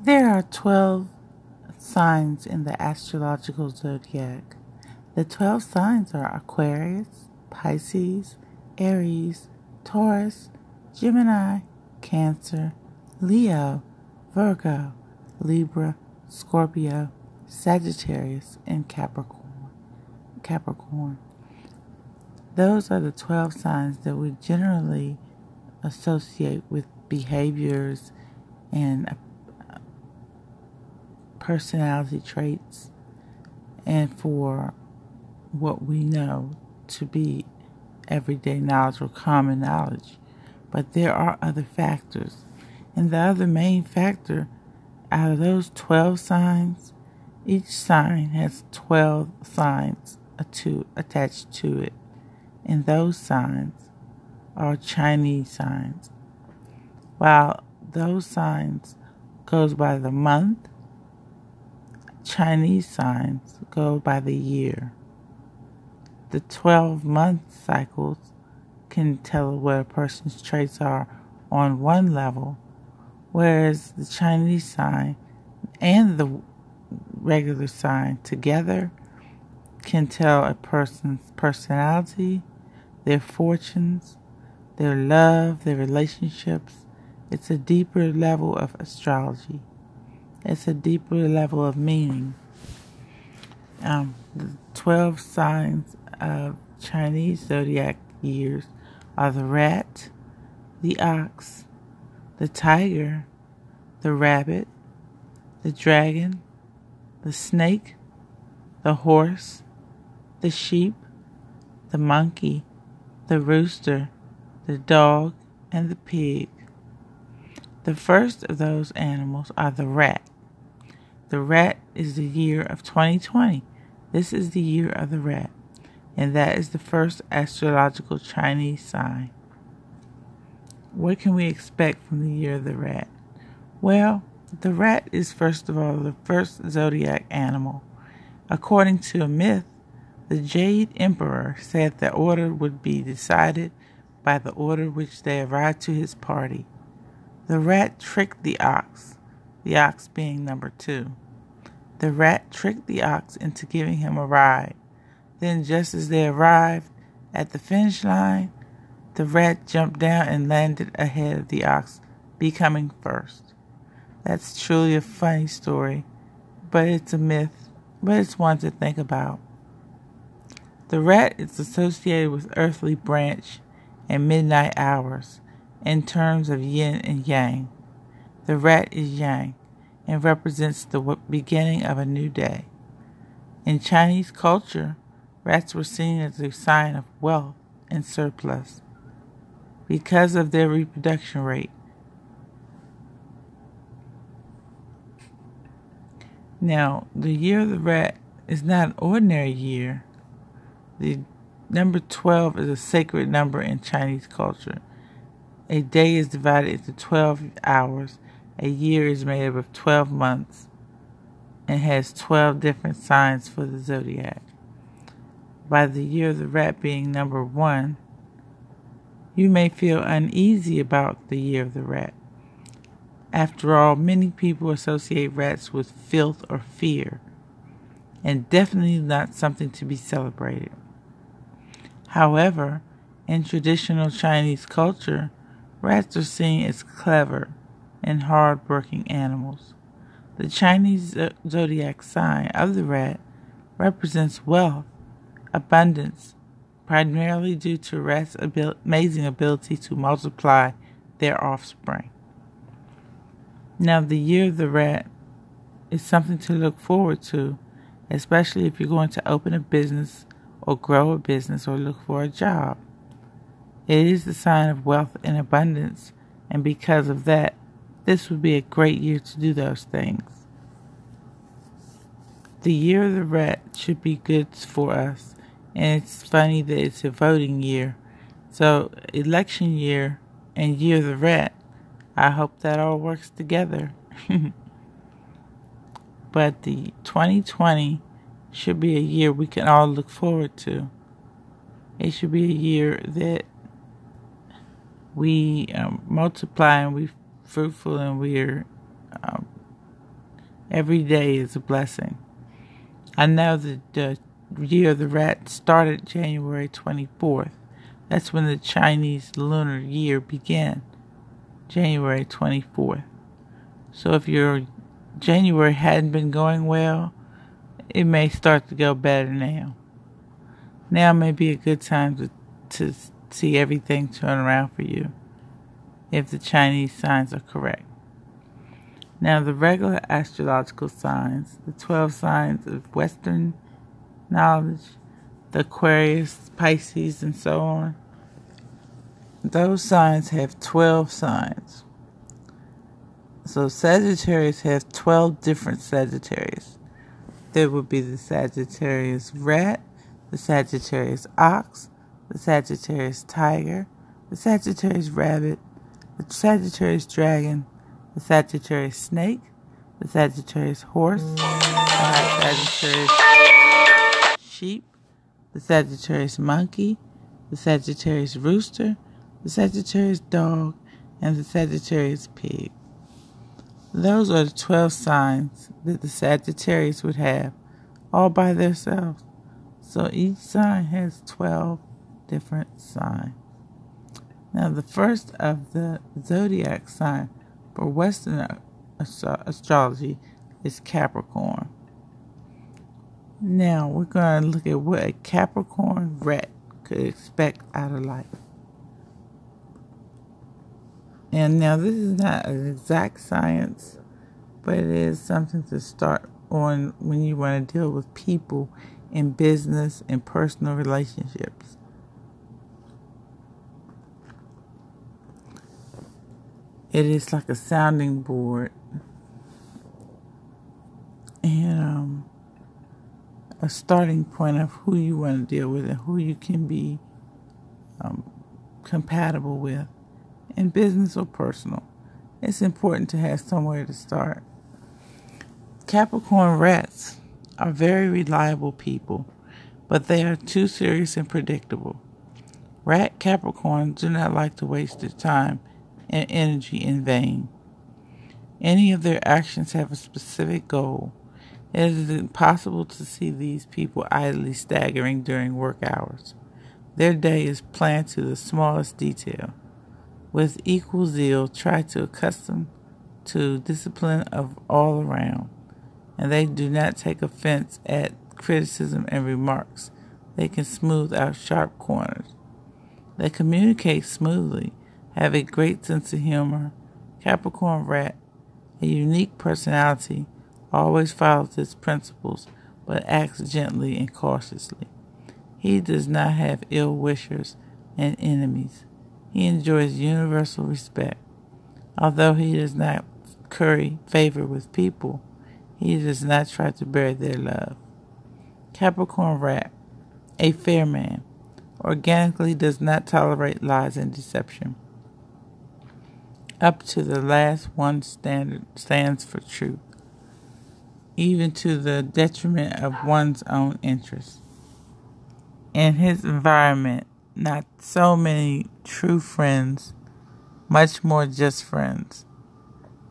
There are 12 signs in the astrological zodiac. The 12 signs are Aquarius, Pisces, Aries, Taurus, Gemini, Cancer, Leo, Virgo, Libra, Scorpio, Sagittarius, and Capricorn. Capricorn. Those are the 12 signs that we generally associate with behaviors and personality traits and for what we know to be everyday knowledge or common knowledge. But there are other factors. And the other main factor out of those 12 signs, each sign has 12 signs attached to it. And those signs are Chinese signs. While those signs goes by the month, Chinese signs go by the year. The 12 month cycles can tell what a person's traits are on one level, whereas the Chinese sign and the regular sign together can tell a person's personality, their fortunes, their love, their relationships. It's a deeper level of astrology. It's a deeper level of meaning. Um, the 12 signs of Chinese zodiac years are the rat, the ox, the tiger, the rabbit, the dragon, the snake, the horse, the sheep, the monkey, the rooster, the dog, and the pig. The first of those animals are the rat. The rat is the year of 2020. This is the year of the rat, and that is the first astrological Chinese sign. What can we expect from the year of the rat? Well, the rat is first of all the first zodiac animal. According to a myth, the Jade Emperor said the order would be decided by the order which they arrived to his party. The rat tricked the ox, the ox being number two. The rat tricked the ox into giving him a ride. Then, just as they arrived at the finish line, the rat jumped down and landed ahead of the ox, becoming first. That's truly a funny story, but it's a myth, but it's one to think about. The rat is associated with earthly branch and midnight hours in terms of yin and yang. The rat is yang and represents the beginning of a new day. In Chinese culture, rats were seen as a sign of wealth and surplus because of their reproduction rate. Now, the year of the rat is not an ordinary year. The number 12 is a sacred number in Chinese culture. A day is divided into 12 hours. A year is made up of 12 months and has 12 different signs for the zodiac. By the year of the rat being number 1, you may feel uneasy about the year of the rat. After all, many people associate rats with filth or fear, and definitely not something to be celebrated. However, in traditional Chinese culture, Rats are seen as clever and hard working animals. The Chinese zodiac sign of the rat represents wealth, abundance, primarily due to rats' abil- amazing ability to multiply their offspring. Now, the year of the rat is something to look forward to, especially if you're going to open a business or grow a business or look for a job. It is the sign of wealth and abundance, and because of that, this would be a great year to do those things. The year of the rat should be good for us, and it's funny that it's a voting year. So, election year and year of the rat, I hope that all works together. but the 2020 should be a year we can all look forward to. It should be a year that we um, multiply and we fruitful and we're um, Every day is a blessing. I know that the year of the rat started January 24th. That's when the Chinese lunar year began, January 24th. So if your January hadn't been going well, it may start to go better now. Now may be a good time to, to see everything turn around for you if the Chinese signs are correct. Now, the regular astrological signs, the 12 signs of Western knowledge, the Aquarius, Pisces, and so on, those signs have 12 signs. So Sagittarius have 12 different Sagittarius. There would be the Sagittarius rat, the Sagittarius ox, the Sagittarius tiger, the Sagittarius rabbit, the Sagittarius dragon, the Sagittarius snake, the Sagittarius horse, the Sagittarius sheep, the Sagittarius monkey, the Sagittarius rooster, the Sagittarius dog, and the Sagittarius pig. Those are the 12 signs that the Sagittarius would have all by themselves. So each sign has 12 different sign. Now, the first of the zodiac sign for Western astrology is Capricorn. Now, we're going to look at what a Capricorn rat could expect out of life. And now, this is not an exact science, but it is something to start on when you want to deal with people in business and personal relationships. It is like a sounding board and um, a starting point of who you want to deal with and who you can be um, compatible with in business or personal. It's important to have somewhere to start. Capricorn rats are very reliable people, but they are too serious and predictable. Rat Capricorns do not like to waste their time and energy in vain. Any of their actions have a specific goal. It is impossible to see these people idly staggering during work hours. Their day is planned to the smallest detail. With equal zeal, try to accustom to discipline of all around and they do not take offense at criticism and remarks. They can smooth out sharp corners. They communicate smoothly, have a great sense of humor. Capricorn rat, a unique personality, always follows its principles but acts gently and cautiously. He does not have ill wishers and enemies. He enjoys universal respect. Although he does not curry favor with people, he does not try to bury their love. Capricorn rat, a fair man, organically does not tolerate lies and deception. Up to the last one standard stands for truth, even to the detriment of one's own interests. In his environment, not so many true friends, much more just friends.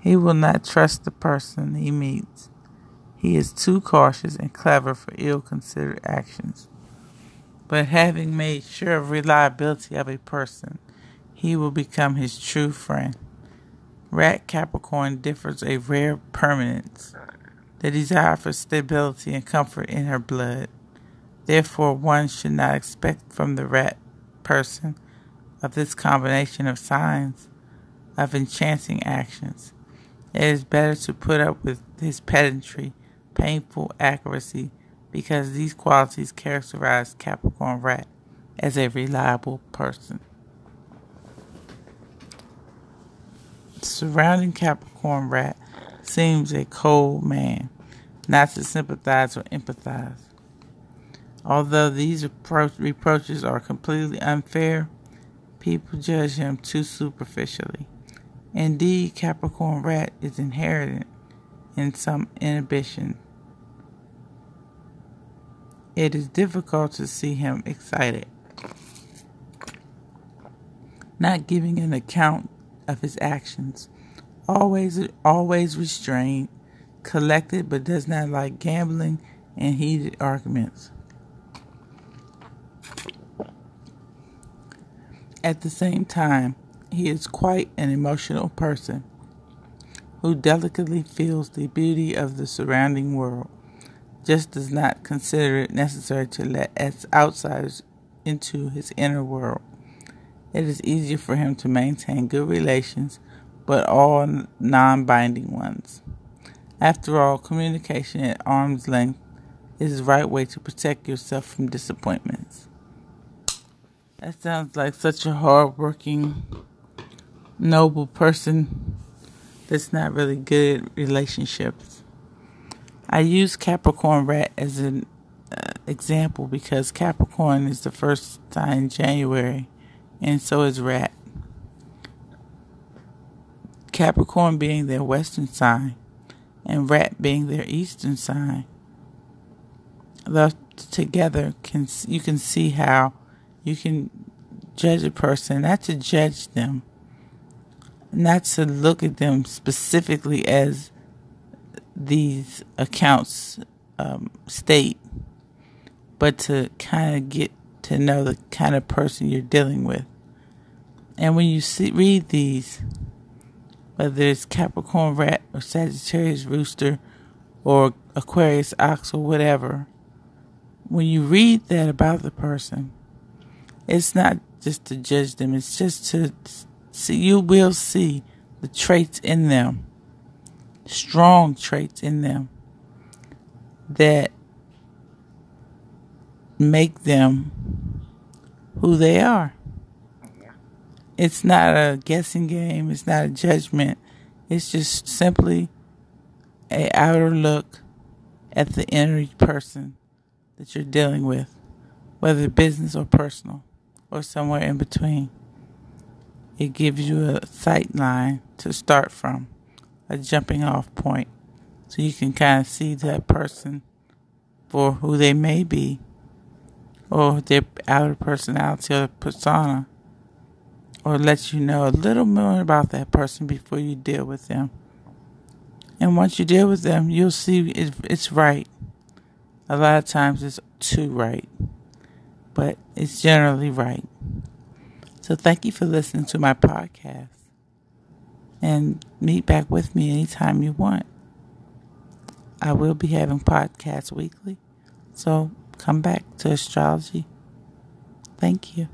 He will not trust the person he meets he is too cautious and clever for ill considered actions. But having made sure of reliability of a person, he will become his true friend. Rat Capricorn differs a rare permanence, the desire for stability and comfort in her blood. Therefore, one should not expect from the rat person of this combination of signs of enchanting actions. It is better to put up with his pedantry painful accuracy because these qualities characterize Capricorn Rat as a reliable person. Surrounding Capricorn Rat seems a cold man, not to sympathize or empathize. Although these reproaches are completely unfair, people judge him too superficially. Indeed, Capricorn Rat is inherited in some inhibition it is difficult to see him excited, not giving an account of his actions, always always restrained, collected but does not like gambling and heated arguments. At the same time, he is quite an emotional person who delicately feels the beauty of the surrounding world, just does not consider it necessary to let outsiders into his inner world. It is easier for him to maintain good relations, but all non binding ones. After all, communication at arm's length is the right way to protect yourself from disappointments. That sounds like such a hard-working, noble person that's not really good at relationships. I use Capricorn rat as an uh, example because Capricorn is the first sign in January, and so is rat. Capricorn being their western sign, and rat being their eastern sign. Thus, together, can you can see how you can judge a person, not to judge them, not to look at them specifically as these accounts um, state, but to kind of get to know the kind of person you're dealing with. And when you see, read these, whether it's Capricorn rat or Sagittarius rooster or Aquarius ox or whatever, when you read that about the person, it's not just to judge them, it's just to see, you will see the traits in them, strong traits in them that make them who they are. It's not a guessing game, it's not a judgment. It's just simply a outer look at the inner person that you're dealing with, whether business or personal or somewhere in between. It gives you a sight line to start from, a jumping off point, so you can kind of see that person for who they may be, or their outer personality or persona, or let you know a little more about that person before you deal with them. And once you deal with them, you'll see it's right. A lot of times it's too right but it's generally right. So thank you for listening to my podcast. And meet back with me anytime you want. I will be having podcasts weekly. So come back to astrology. Thank you.